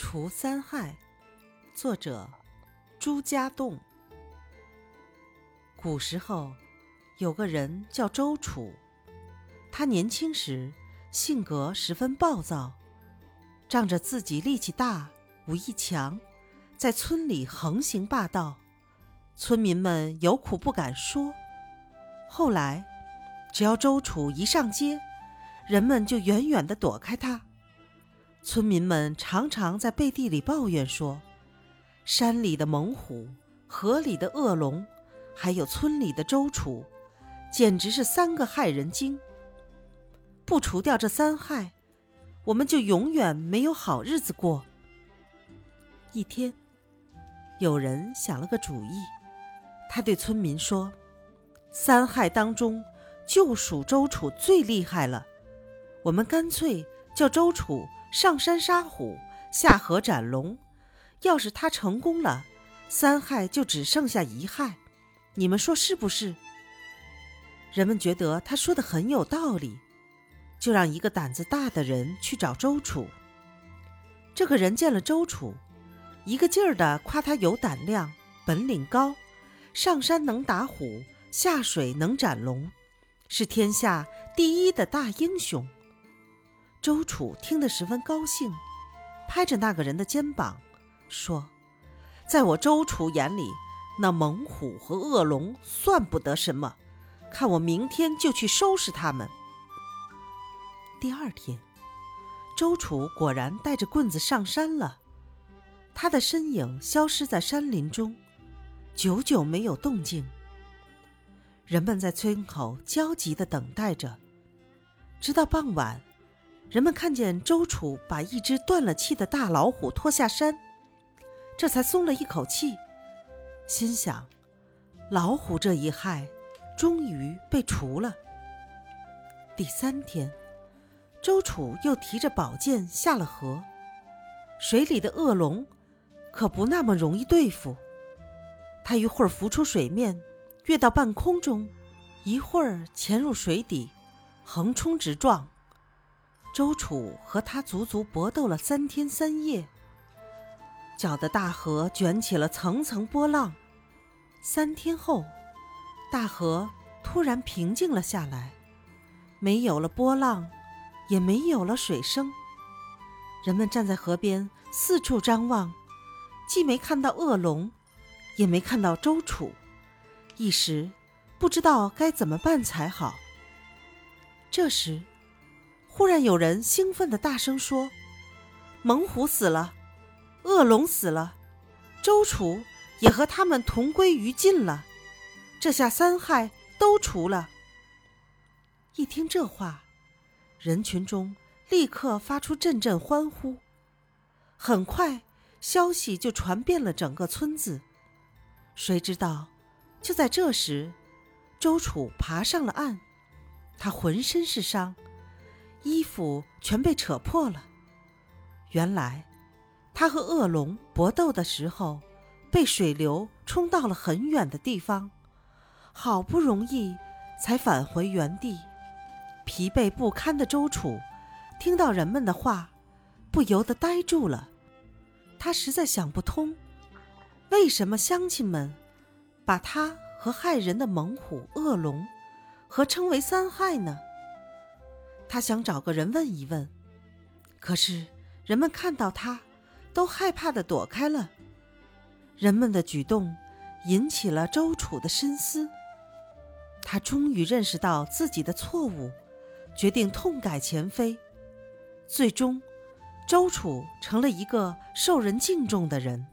除三害，作者朱家栋。古时候有个人叫周楚，他年轻时性格十分暴躁，仗着自己力气大、武艺强，在村里横行霸道，村民们有苦不敢说。后来，只要周楚一上街，人们就远远地躲开他。村民们常常在背地里抱怨说：“山里的猛虎，河里的恶龙，还有村里的周楚，简直是三个害人精。不除掉这三害，我们就永远没有好日子过。”一天，有人想了个主意，他对村民说：“三害当中，就属周楚最厉害了，我们干脆叫周楚。”上山杀虎，下河斩龙。要是他成功了，三害就只剩下一害。你们说是不是？人们觉得他说的很有道理，就让一个胆子大的人去找周楚。这个人见了周楚，一个劲儿的夸他有胆量、本领高，上山能打虎，下水能斩龙，是天下第一的大英雄。周楚听得十分高兴，拍着那个人的肩膀说：“在我周楚眼里，那猛虎和恶龙算不得什么，看我明天就去收拾他们。”第二天，周楚果然带着棍子上山了，他的身影消失在山林中，久久没有动静。人们在村口焦急地等待着，直到傍晚。人们看见周楚把一只断了气的大老虎拖下山，这才松了一口气，心想：老虎这一害终于被除了。第三天，周楚又提着宝剑下了河，水里的恶龙可不那么容易对付。他一会儿浮出水面，跃到半空中，一会儿潜入水底，横冲直撞。周楚和他足足搏斗了三天三夜，搅得大河卷起了层层波浪。三天后，大河突然平静了下来，没有了波浪，也没有了水声。人们站在河边四处张望，既没看到恶龙，也没看到周楚，一时不知道该怎么办才好。这时。忽然有人兴奋的大声说：“猛虎死了，恶龙死了，周楚也和他们同归于尽了。这下三害都除了。”一听这话，人群中立刻发出阵阵欢呼。很快，消息就传遍了整个村子。谁知道，就在这时，周楚爬上了岸，他浑身是伤。衣服全被扯破了。原来，他和恶龙搏斗的时候，被水流冲到了很远的地方，好不容易才返回原地。疲惫不堪的周楚听到人们的话，不由得呆住了。他实在想不通，为什么乡亲们把他和害人的猛虎、恶龙合称为三害呢？他想找个人问一问，可是人们看到他，都害怕的躲开了。人们的举动引起了周楚的深思，他终于认识到自己的错误，决定痛改前非。最终，周楚成了一个受人敬重的人。